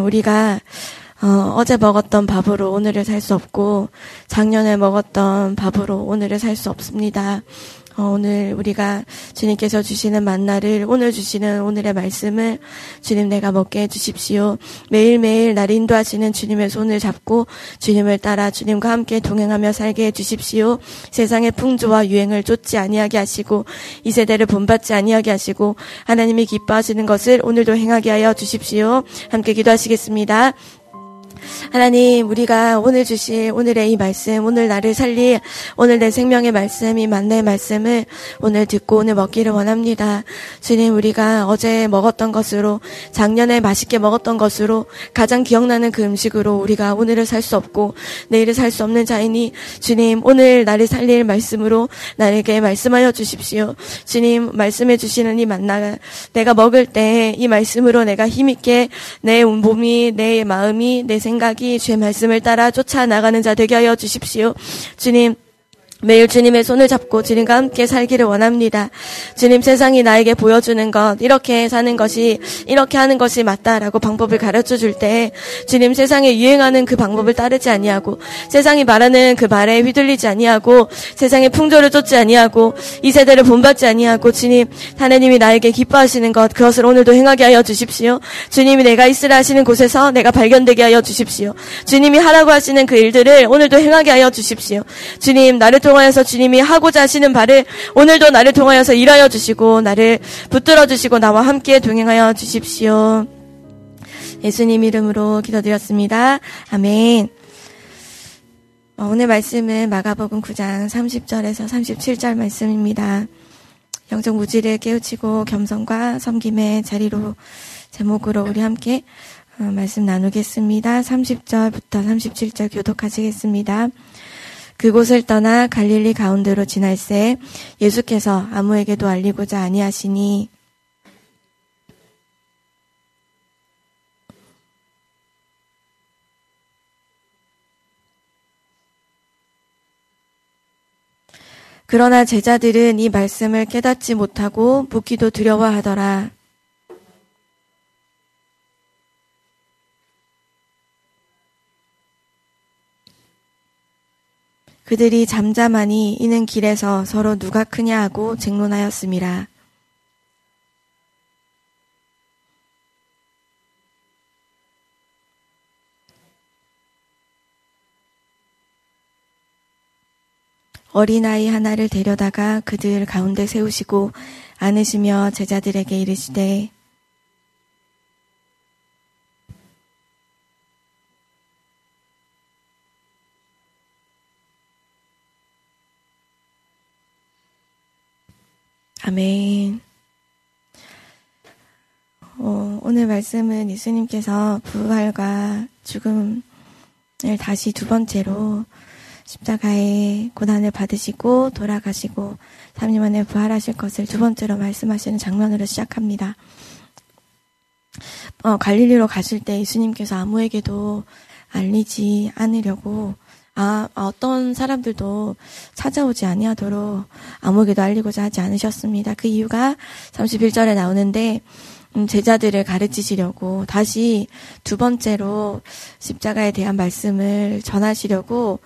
우리가 어, 어제 먹었던 밥으로 오늘을 살 수 없고 작년에 먹었던 밥으로 오늘을 살 수 없습니다. 어, 오늘 우리가 주님께서 주시는 만나를 오늘 주시는 오늘의 말씀을 주님 내가 먹게 해주십시오. 매일매일 날 인도하시는 주님의 손을 잡고 주님을 따라 주님과 함께 동행하며 살게 해주십시오. 세상의 풍조와 유행을 쫓지 아니하게 하시고 이 세대를 본받지 아니하게 하시고 하나님이 기뻐하시는 것을 오늘도 행하게 하여 주십시오. 함께 기도하시겠습니다. 하나님, 우리가 오늘 주실 오늘의 이 말씀, 오늘 나를 살릴 오늘 내 생명의 말씀, 이 만나의 말씀을 오늘 듣고 오늘 먹기를 원합니다. 주님, 우리가 어제 먹었던 것으로, 작년에 맛있게 먹었던 것으로, 가장 기억나는 그 음식으로 우리가 오늘을 살 수 없고, 내일을 살 수 없는 자이니, 주님, 오늘 나를 살릴 말씀으로 나에게 말씀하여 주십시오. 주님, 말씀해 주시는 이 만나, 내가 먹을 때 이 말씀으로 내가 힘있게 내 몸이, 내 마음이, 내 생각, 생각이 주의 말씀을 따라 쫓아 나가는 자 되게 하여 주십시오. 주님, 매일 주님의 손을 잡고 주님과 함께 살기를 원합니다. 주님 세상이 나에게 보여주는 것, 이렇게 사는 것이, 이렇게 하는 것이 맞다라고 방법을 가르쳐 줄 때, 주님 세상에 유행하는 그 방법을 따르지 아니하고, 세상이 말하는 그 말에 휘둘리지 아니하고, 세상의 풍조를 쫓지 아니하고, 이 세대를 본받지 아니하고, 주님, 하나님이 나에게 기뻐하시는 것, 그것을 오늘도 행하게 하여 주십시오. 주님이 내가 있으라 하시는 곳에서 내가 발견되게 하여 주십시오. 주님이 하라고 하시는 그 일들을 오늘도 행하게 하여 주십시오. 주님, 나를 통 하여서 주님이 하고자 하시는 바를 오늘도 나를 통하여서 일하여 주시고 나를 붙들어 주시고 나와 함께 동행하여 주십시오. 예수님 이름으로 기도드렸습니다. 아멘. 어, 오늘 말씀은 마가복음 9장 30절에서 37절 말씀입니다. 영적 무지를 깨우치고 겸손과 섬김의 자리로 제목으로 우리 함께 어, 말씀 나누겠습니다. 30절부터 37절 교독하시겠습니다. 그곳을 떠나 갈릴리 가운데로 지날새 예수께서 아무에게도 알리고자 아니하시니 그러나 제자들은 이 말씀을 깨닫지 못하고 묻기도 두려워하더라. 그들이 잠잠하니 이는 길에서 서로 누가 크냐 하고 쟁론하였습니다. 어린아이 하나를 데려다가 그들 가운데 세우시고 안으시며 제자들에게 이르시되 아멘. 어, 오늘 말씀은 예수님께서 부활과 죽음을 다시 두 번째로 십자가의 고난을 받으시고 돌아가시고 3년 만에 부활하실 것을 두 번째로 말씀하시는 장면으로 시작합니다. 어, 갈릴리로 가실 때 예수님께서 아무에게도 알리지 않으려고 아, 어떤 사람들도 찾아오지 아니하도록 아무에게도 알리고자 하지 않으셨습니다. 그 이유가 31절에 나오는데 음, 제자들을 가르치시려고 다시 두 번째로 십자가에 대한 말씀을 전하시려고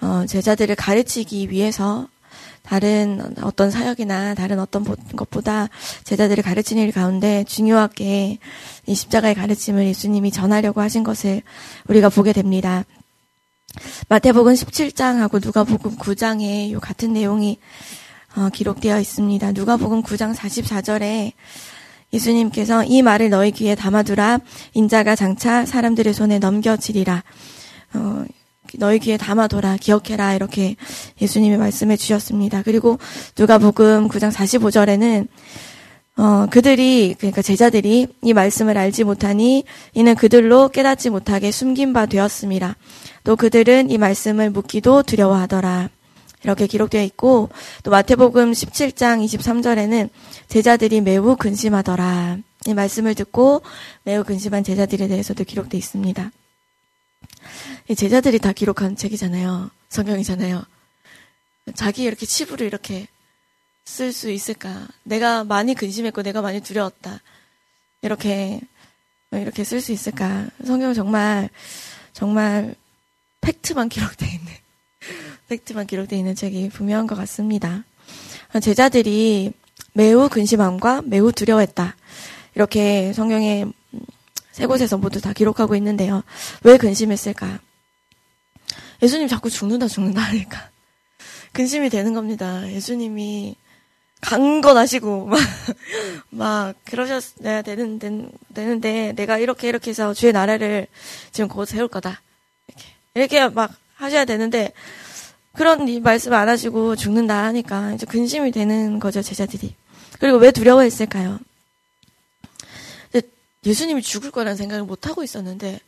어, 제자들을 가르치기 위해서 다른 어떤 사역이나 다른 어떤 것보다 제자들을 가르치는 일 가운데 중요하게 이 십자가의 가르침을 예수님이 전하려고 하신 것을 우리가 보게 됩니다. 마태복음 17장하고 누가복음 9장에 요 같은 내용이 어, 기록되어 있습니다. 누가복음 9장 44절에 예수님께서 이 말을 너희 귀에 담아두라 인자가 장차 사람들의 손에 넘겨지리라 어, 너희 귀에 담아둬라 기억해라 이렇게 예수님이 말씀해 주셨습니다. 그리고 누가복음 9장 45절에는 어, 그들이, 그러니까 제자들이 이 말씀을 알지 못하니 이는 그들로 깨닫지 못하게 숨긴 바 되었습니다. 또 그들은 이 말씀을 묻기도 두려워하더라. 이렇게 기록되어 있고 또 마태복음 17장 23절에는 제자들이 매우 근심하더라. 이 말씀을 듣고 매우 근심한 제자들에 대해서도 기록되어 있습니다. 이 제자들이 다 기록한 책이잖아요. 성경이잖아요. 자기 이렇게 치부를 이렇게 쓸 수 있을까? 내가 많이 근심했고 내가 많이 두려웠다. 이렇게 이렇게 쓸 수 있을까? 성경 정말 정말 팩트만 기록되어 있는 팩트만 기록되어 있는 책이 분명한 것 같습니다. 제자들이 매우 근심함과 매우 두려워했다. 이렇게 성경에 세 곳에서 모두 다 기록하고 있는데요. 왜 근심했을까? 예수님 자꾸 죽는다 죽는다 하니까 근심이 되는 겁니다. 예수님이 강건하시고 막, 막 그러셨어야 되는, 되는데 내가 이렇게 이렇게 해서 주의 나라를 지금 곧 세울 거다. 이렇게 이렇게 막 하셔야 되는데 그런 말씀 안 하시고 죽는다 하니까 이제 근심이 되는 거죠 제자들이. 그리고 왜 두려워했을까요? 예수님이 죽을 거라는 생각을 못 하고 있었는데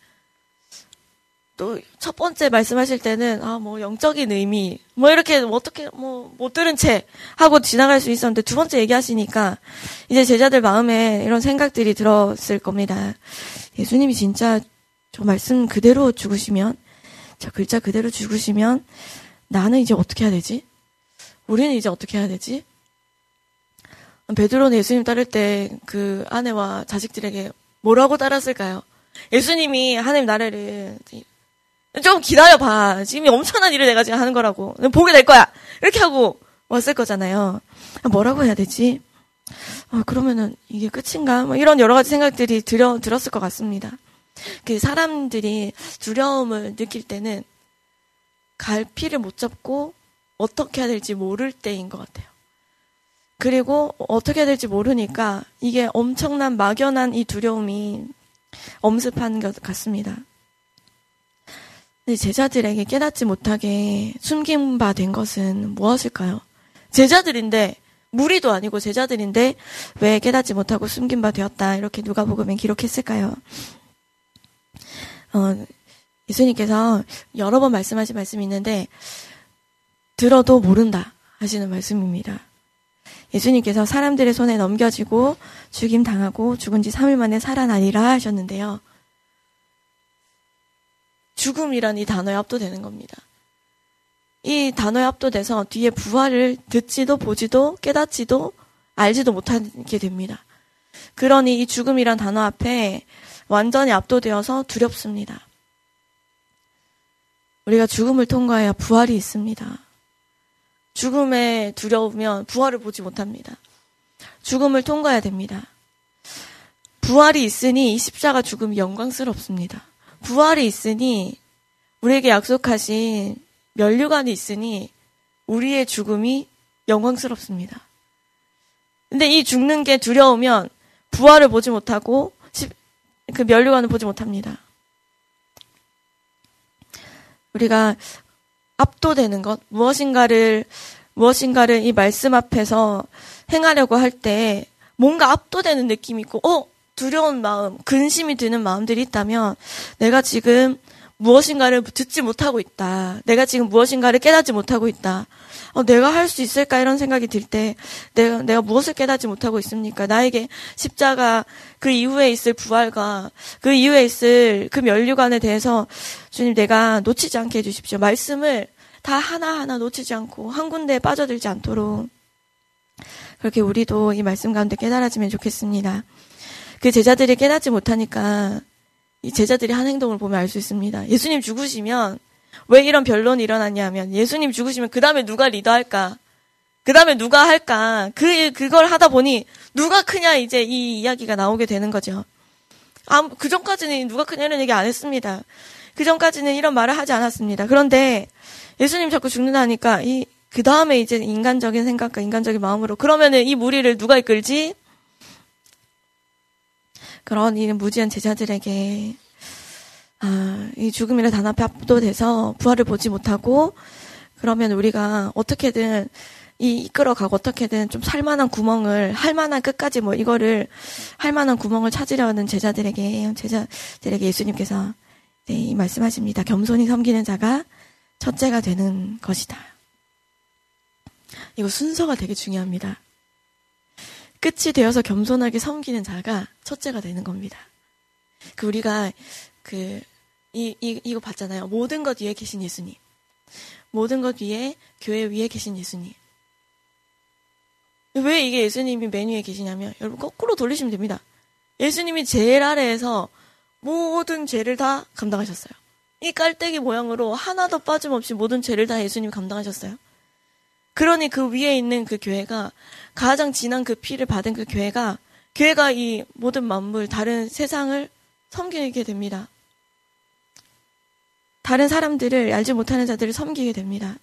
또 첫 번째 말씀하실 때는 아 뭐 영적인 의미 뭐 이렇게 뭐 어떻게 뭐 못 들은 채 하고 지나갈 수 있었는데 두 번째 얘기하시니까 이제 제자들 마음에 이런 생각들이 들었을 겁니다. 예수님이 진짜 저 말씀 그대로 죽으시면 저 글자 그대로 죽으시면 나는 이제 어떻게 해야 되지? 우리는 이제 어떻게 해야 되지? 베드로는 예수님 따를 때 그 아내와 자식들에게 뭐라고 따랐을까요? 예수님이 하나님 나라를 좀 기다려봐. 지금 엄청난 일을 내가 지금 하는 거라고. 보게 될 거야. 이렇게 하고 왔을 거잖아요. 뭐라고 해야 되지? 아, 그러면은 이게 끝인가? 뭐 이런 여러 가지 생각들이 들어, 들었을 것 같습니다. 그 사람들이 두려움을 느낄 때는 갈피를 못 잡고 어떻게 해야 될지 모를 때인 것 같아요. 그리고 어떻게 해야 될지 모르니까 이게 엄청난 막연한 이 두려움이 엄습한 것 같습니다. 제자들에게 깨닫지 못하게 숨긴 바 된 것은 무엇일까요? 제자들인데 무리도 아니고 제자들인데 왜 깨닫지 못하고 숨긴 바 되었다 이렇게 누가복음에 기록했을까요? 어, 예수님께서 여러 번 말씀하신 말씀이 있는데 들어도 모른다 하시는 말씀입니다. 예수님께서 사람들의 손에 넘겨지고 죽임 당하고 죽은 지 3일 만에 살아나리라 하셨는데요. 죽음이란 이 단어에 압도되는 겁니다. 이 단어에 압도돼서 뒤에 부활을 듣지도 보지도 깨닫지도 알지도 못하게 됩니다. 그러니 이 죽음이란 단어 앞에 완전히 압도되어서 두렵습니다. 우리가 죽음을 통과해야 부활이 있습니다. 죽음에 두려우면 부활을 보지 못합니다. 죽음을 통과해야 됩니다. 부활이 있으니 이 십자가 죽음이 영광스럽습니다. 부활이 있으니 우리에게 약속하신 면류관이 있으니 우리의 죽음이 영광스럽습니다. 근데 이 죽는 게 두려우면 부활을 보지 못하고 그 면류관을 보지 못합니다. 우리가 압도되는 것, 무엇인가를, 무엇인가를 이 말씀 앞에서 행하려고 할 때 뭔가 압도되는 느낌이 있고, 어? 두려운 마음, 근심이 드는 마음들이 있다면 내가 지금 무엇인가를 듣지 못하고 있다. 내가 지금 무엇인가를 깨닫지 못하고 있다. 어, 내가 할 수 있을까 이런 생각이 들 때 내가 내가 무엇을 깨닫지 못하고 있습니까? 나에게 십자가 그 이후에 있을 부활과 그 이후에 있을 그 면류관에 대해서 주님 내가 놓치지 않게 해주십시오. 말씀을 다 하나하나 놓치지 않고 한 군데에 빠져들지 않도록 그렇게 우리도 이 말씀 가운데 깨달아지면 좋겠습니다. 그 제자들이 깨닫지 못하니까 이 제자들이 한 행동을 보면 알 수 있습니다. 예수님 죽으시면 왜 이런 변론이 일어났냐면 예수님 죽으시면 그 다음에 누가 리더할까? 그 다음에 누가 할까? 그 그걸 하다 보니 누가 크냐 이제 이 이야기가 나오게 되는 거죠. 아, 그 전까지는 누가 크냐 이런 얘기 안 했습니다. 그 전까지는 이런 말을 하지 않았습니다. 그런데 예수님 자꾸 죽는다니까 이 그 다음에 이제 인간적인 생각과 인간적인 마음으로 그러면은 이 무리를 누가 이끌지? 그런 이 무지한 제자들에게 아, 이 죽음이라 단 앞에 압도돼서 부활을 보지 못하고 그러면 우리가 어떻게든 이 이끌어가고 어떻게든 좀 살만한 구멍을 할만한 끝까지 뭐 이거를 할만한 구멍을 찾으려는 제자들에게 제자들에게 예수님께서 네, 이 말씀하십니다. 겸손히 섬기는 자가 첫째가 되는 것이다. 이거 순서가 되게 중요합니다. 끝이 되어서 겸손하게 섬기는 자가 첫째가 되는 겁니다. 그 우리가 그 이, 이, 이거 봤잖아요. 모든 것 위에 계신 예수님. 모든 것 위에 교회 위에 계신 예수님. 왜 이게 예수님이 맨 위에 계시냐면 여러분 거꾸로 돌리시면 됩니다. 예수님이 제일 아래에서 모든 죄를 다 감당하셨어요. 이 깔때기 모양으로 하나도 빠짐없이 모든 죄를 다 예수님이 감당하셨어요. 그러니 그 위에 있는 그 교회가 가장 진한 그 피를 받은 그 교회가 교회가 이 모든 만물 다른 세상을 섬기게 됩니다. 다른 사람들을 알지 못하는 자들을 섬기게 됩니다.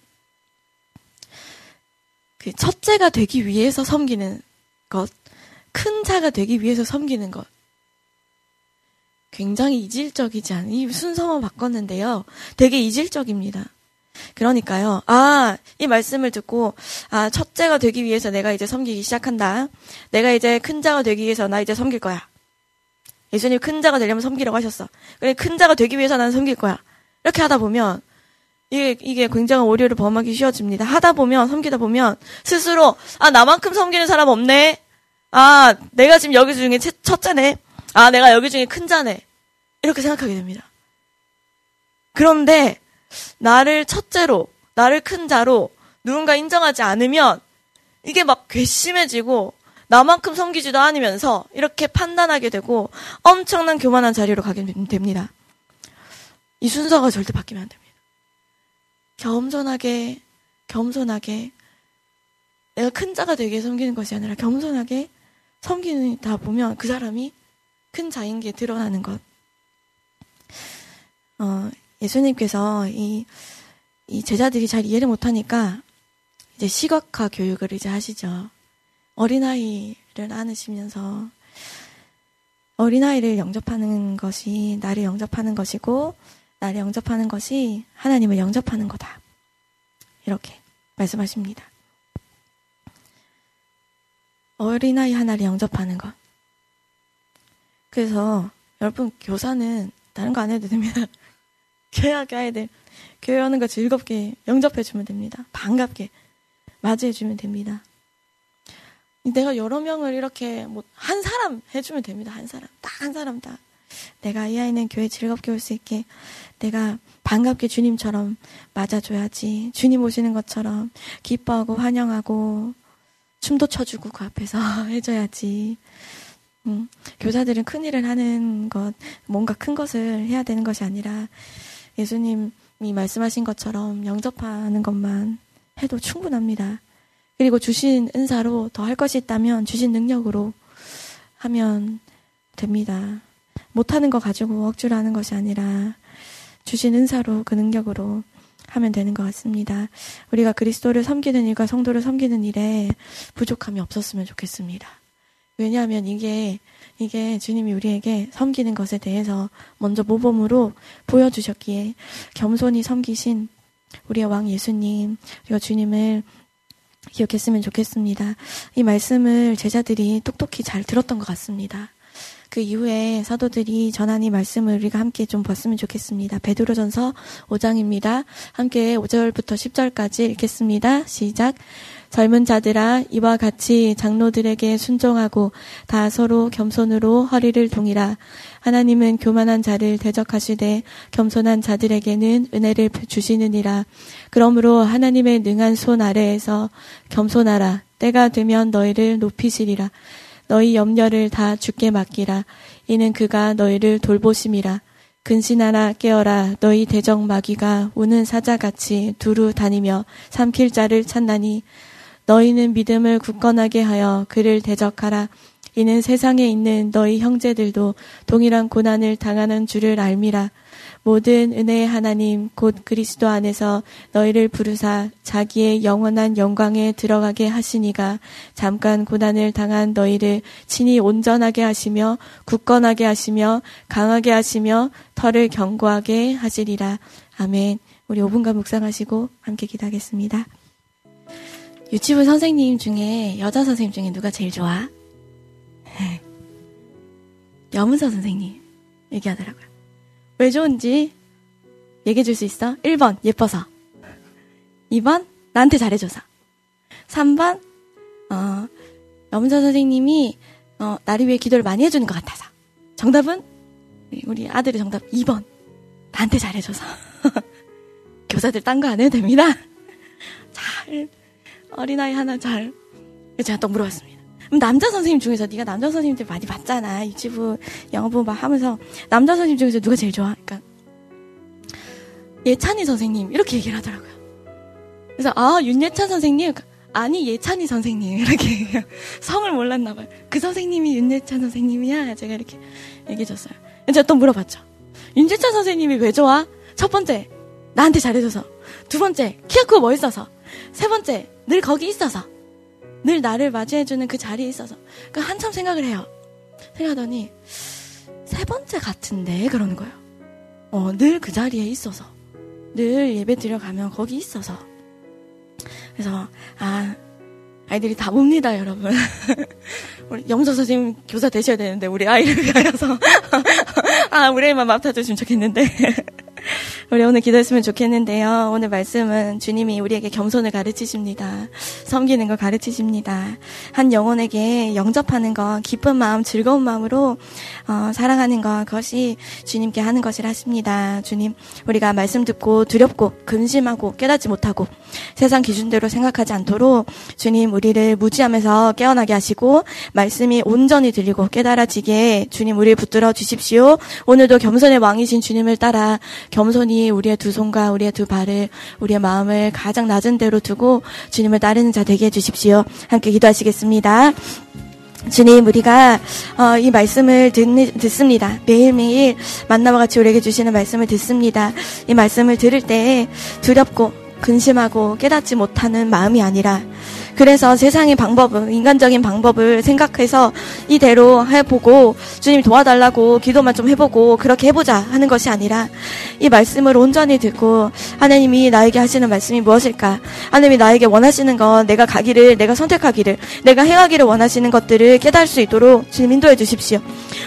그 첫째가 되기 위해서 섬기는 것, 큰 자가 되기 위해서 섬기는 것. 굉장히 이질적이지 이 순서만 바꿨는데요. 되게 이질적입니다. 그러니까요. 아, 이 말씀을 듣고, 아, 첫째가 되기 위해서 내가 이제 섬기기 시작한다. 내가 이제 큰 자가 되기 위해서 나 이제 섬길 거야. 예수님 큰 자가 되려면 섬기라고 하셨어. 그래, 큰 자가 되기 위해서 나는 섬길 거야. 이렇게 하다 보면, 이게, 이게 굉장한 오류를 범하기 쉬워집니다. 하다 보면, 섬기다 보면, 스스로, 아, 나만큼 섬기는 사람 없네? 아, 내가 지금 여기 중에 첫째네? 아, 내가 여기 중에 큰 자네. 이렇게 생각하게 됩니다. 그런데 나를 첫째로, 나를 큰 자로 누군가 인정하지 않으면 이게 막 괘씸해지고 나만큼 섬기지도 않으면서 이렇게 판단하게 되고 엄청난 교만한 자리로 가게 됩니다. 이 순서가 절대 바뀌면 안 됩니다. 겸손하게, 겸손하게 내가 큰 자가 되게 섬기는 것이 아니라 겸손하게 섬기다 보면 그 사람이 큰 자인 게 드러나는 것. 어, 예수님께서 이, 이 제자들이 잘 이해를 못하니까 이제 시각화 교육을 이제 하시죠. 어린아이를 안으시면서 어린아이를 영접하는 것이 나를 영접하는 것이고 나를 영접하는 것이 하나님을 영접하는 거다. 이렇게 말씀하십니다. 어린아이 하나를 영접하는 것. 그래서 여러분 교사는 다른 거 안 해도 됩니다. 교회학교 아이들 교회 오는 거 즐겁게 영접해주면 됩니다. 반갑게 맞이해주면 됩니다. 내가 여러 명을 이렇게 뭐 한 사람 해주면 됩니다. 한 사람 딱 한 사람 다 내가 이 아이는 교회 즐겁게 올 수 있게 내가 반갑게 주님처럼 맞아줘야지 주님 오시는 것처럼 기뻐하고 환영하고 춤도 춰주고 그 앞에서 해줘야지 음, 교사들은 큰 일을 하는 것, 뭔가 큰 것을 해야 되는 것이 아니라 예수님이 말씀하신 것처럼 영접하는 것만 해도 충분합니다. 그리고 주신 은사로 더 할 것이 있다면 주신 능력으로 하면 됩니다. 못하는 거 가지고 억지로 하는 것이 아니라 주신 은사로 그 능력으로 하면 되는 것 같습니다. 우리가 그리스도를 섬기는 일과 성도를 섬기는 일에 부족함이 없었으면 좋겠습니다. 왜냐하면 이게 이게 주님이 우리에게 섬기는 것에 대해서 먼저 모범으로 보여주셨기에 겸손히 섬기신 우리의 왕 예수님 그리고 주님을 기억했으면 좋겠습니다. 이 말씀을 제자들이 똑똑히 잘 들었던 것 같습니다. 그 이후에 사도들이 이 말씀을 우리가 함께 좀 봤으면 좋겠습니다. 베드로전서 5장입니다. 함께 5절부터 10절까지 읽겠습니다. 시작. 젊은 자들아 이와 같이 장로들에게 순종하고 다 서로 겸손으로 허리를 동이라 하나님은 교만한 자를 대적하시되 겸손한 자들에게는 은혜를 주시느니라 그러므로 하나님의 능한 손 아래에서 겸손하라 때가 되면 너희를 높이시리라 너희 염려를 다 죽게 맡기라 이는 그가 너희를 돌보심이라 근신하라 깨어라 너희 대적 마귀가 우는 사자같이 두루 다니며 삼킬 자를 찾나니 너희는 믿음을 굳건하게 하여 그를 대적하라. 이는 세상에 있는 너희 형제들도 동일한 고난을 당하는 줄을 알미라. 모든 은혜의 하나님 곧 그리스도 안에서 너희를 부르사 자기의 영원한 영광에 들어가게 하시니가 잠깐 고난을 당한 너희를 친히 온전하게 하시며 굳건하게 하시며 강하게 하시며 털을 견고하게 하시리라. 아멘. 우리 5분간 묵상하시고 함께 기도하겠습니다. 유치부 선생님 중에 여자 선생님 중에 누가 제일 좋아? 여문서 선생님 얘기하더라고요. 왜 좋은지 얘기해 줄 수 있어? 1번 예뻐서 2번 나한테 잘해줘서 3번 어, 여문서 선생님이 어, 나를 위해 기도를 많이 해주는 것 같아서 정답은 우리 아들의 정답 2번 나한테 잘해줘서 교사들 딴 거 안 해도 됩니다. 잘 어린아이 하나 잘. 제가 또 물어봤습니다. 남자 선생님 중에서 네가 남자 선생님들 많이 봤잖아. 유치부 영어 부 막 하면서 남자 선생님 중에서 누가 제일 좋아? 그러니까 예찬이 선생님 이렇게 얘기를 하더라고요. 그래서 아 윤예찬 선생님 아니 예찬이 선생님 이렇게 성을 몰랐나 봐요. 그 선생님이 윤예찬 선생님이야. 제가 이렇게 얘기해줬어요. 제가 또 물어봤죠. 윤예찬 선생님이 왜 좋아? 첫 번째 나한테 잘해줘서 두 번째 키가 크고 멋있어서 세 번째 늘 거기 있어서 늘 나를 맞이해주는 그 자리에 있어서. 그 한참 생각을 해요. 생각하더니 세 번째 같은데 그러는 거예요. 어, 늘 그 자리에 있어서. 늘 예배 드려가면 거기 있어서. 그래서 아 아이들이 다 봅니다 여러분. 우리 영서 선생님 교사 되셔야 되는데 우리 아이를 위하여서. 아 우리 애만 맡아주시면 좋겠는데 우리 오늘 기도했으면 좋겠는데요. 오늘 말씀은 주님이 우리에게 겸손을 가르치십니다. 섬기는 걸 가르치십니다. 한 영혼에게 영접하는 것, 기쁜 마음, 즐거운 마음으로 어, 사랑하는 것, 그것이 주님께 하는 것이라 하십니다. 주님, 우리가 말씀 듣고 두렵고 근심하고 깨닫지 못하고 세상 기준대로 생각하지 않도록 주님 우리를 무지하면서 깨어나게 하시고 말씀이 온전히 들리고 깨달아지게 주님 우리를 붙들어 주십시오. 오늘도 겸손의 왕이신 주님을 따라 겸손히 우리의 두 손과 우리의 두 발을 우리의 마음을 가장 낮은 데로 두고 주님을 따르는 자 되게 해주십시오. 함께 기도하시겠습니다. 주님, 우리가 어, 이 말씀을 듣, 듣습니다. 매일매일 만나와 같이 우리에게 주시는 말씀을 듣습니다. 이 말씀을 들을 때 두렵고 근심하고 깨닫지 못하는 마음이 아니라 그래서 세상의 방법은 인간적인 방법을 생각해서 이대로 해보고 주님 도와달라고 기도만 좀 해보고 그렇게 해보자 하는 것이 아니라 이 말씀을 온전히 듣고 하나님이 나에게 하시는 말씀이 무엇일까? 하나님이 나에게 원하시는 건 내가 가기를 내가 선택하기를 내가 행하기를 원하시는 것들을 깨달을 수 있도록 주님 인도해 주십시오.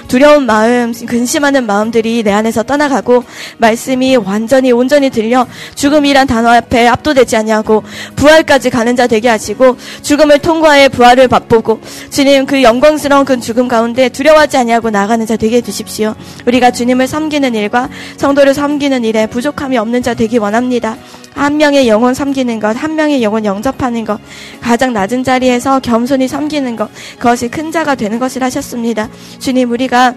두려운 마음, 근심하는 마음들이 내 안에서 떠나가고 말씀이 완전히 온전히 들려 죽음이란 단어 앞에 압도되지 않냐고 부활까지 가는 자 되게 하시고 죽음을 통과해 부활을 맛보고 주님 그 영광스러운 그 죽음 가운데 두려워하지 아니하고 나가는 자 되게 해주십시오. 우리가 주님을 섬기는 일과 성도를 섬기는 일에 부족함이 없는 자 되기 원합니다. 한 명의 영혼 섬기는 것, 한 명의 영혼 영접하는 것, 가장 낮은 자리에서 겸손히 섬기는 것, 그것이 큰 자가 되는 것이라 하셨습니다. 주님, 우리가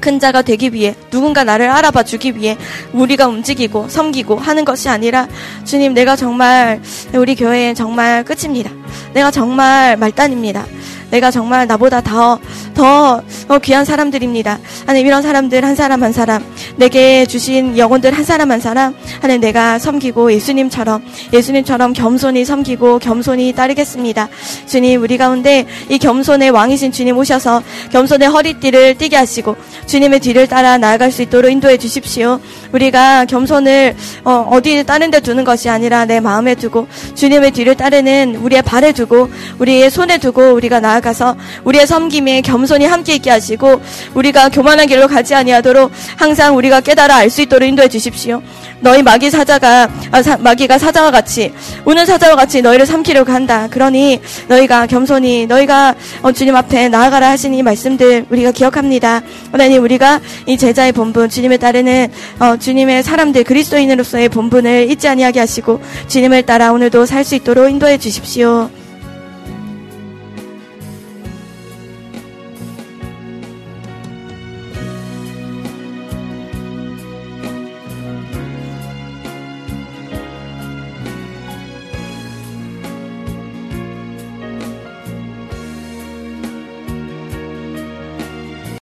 큰 자가 되기 위해 누군가 나를 알아봐 주기 위해 우리가 움직이고 섬기고 하는 것이 아니라 주님 내가 정말 우리 교회에 정말 끝입니다. 내가 정말 말단입니다. 내가 정말 나보다 더, 더, 더 귀한 사람들입니다. 하나님 이런 사람들 한 사람 한 사람, 내게 주신 영혼들 한 사람 한 사람, 하나님 내가 섬기고 예수님처럼, 예수님처럼 겸손히 섬기고 겸손히 따르겠습니다. 주님, 우리 가운데 이 겸손의 왕이신 주님 오셔서 겸손의 허리띠를 띠게 하시고, 주님의 뒤를 따라 나아갈 수 있도록 인도해 주십시오. 우리가 겸손을 어, 어디 다른 데 두는 것이 아니라 내 마음에 두고, 주님의 뒤를 따르는 우리의 발에 두고, 우리의 손에 두고, 우리가 나아가 나아가서 우리의 섬김에 겸손히 함께 있게 하시고 우리가 교만한 길로 가지 아니하도록 항상 우리가 깨달아 알 수 있도록 인도해 주십시오. 너희 마귀 사자가 아, 사, 마귀가 사자와 같이 우는 사자와 같이 너희를 삼키려고 한다. 그러니 너희가 겸손히 너희가 어, 주님 앞에 나아가라 이 말씀들 우리가 기억합니다. 하나님 우리가 이 제자의 본분 주님을 따르는 어, 주님의 사람들 그리스도인으로서의 본분을 잊지 아니하게 하시고 주님을 따라 오늘도 살 수 있도록 인도해 주십시오.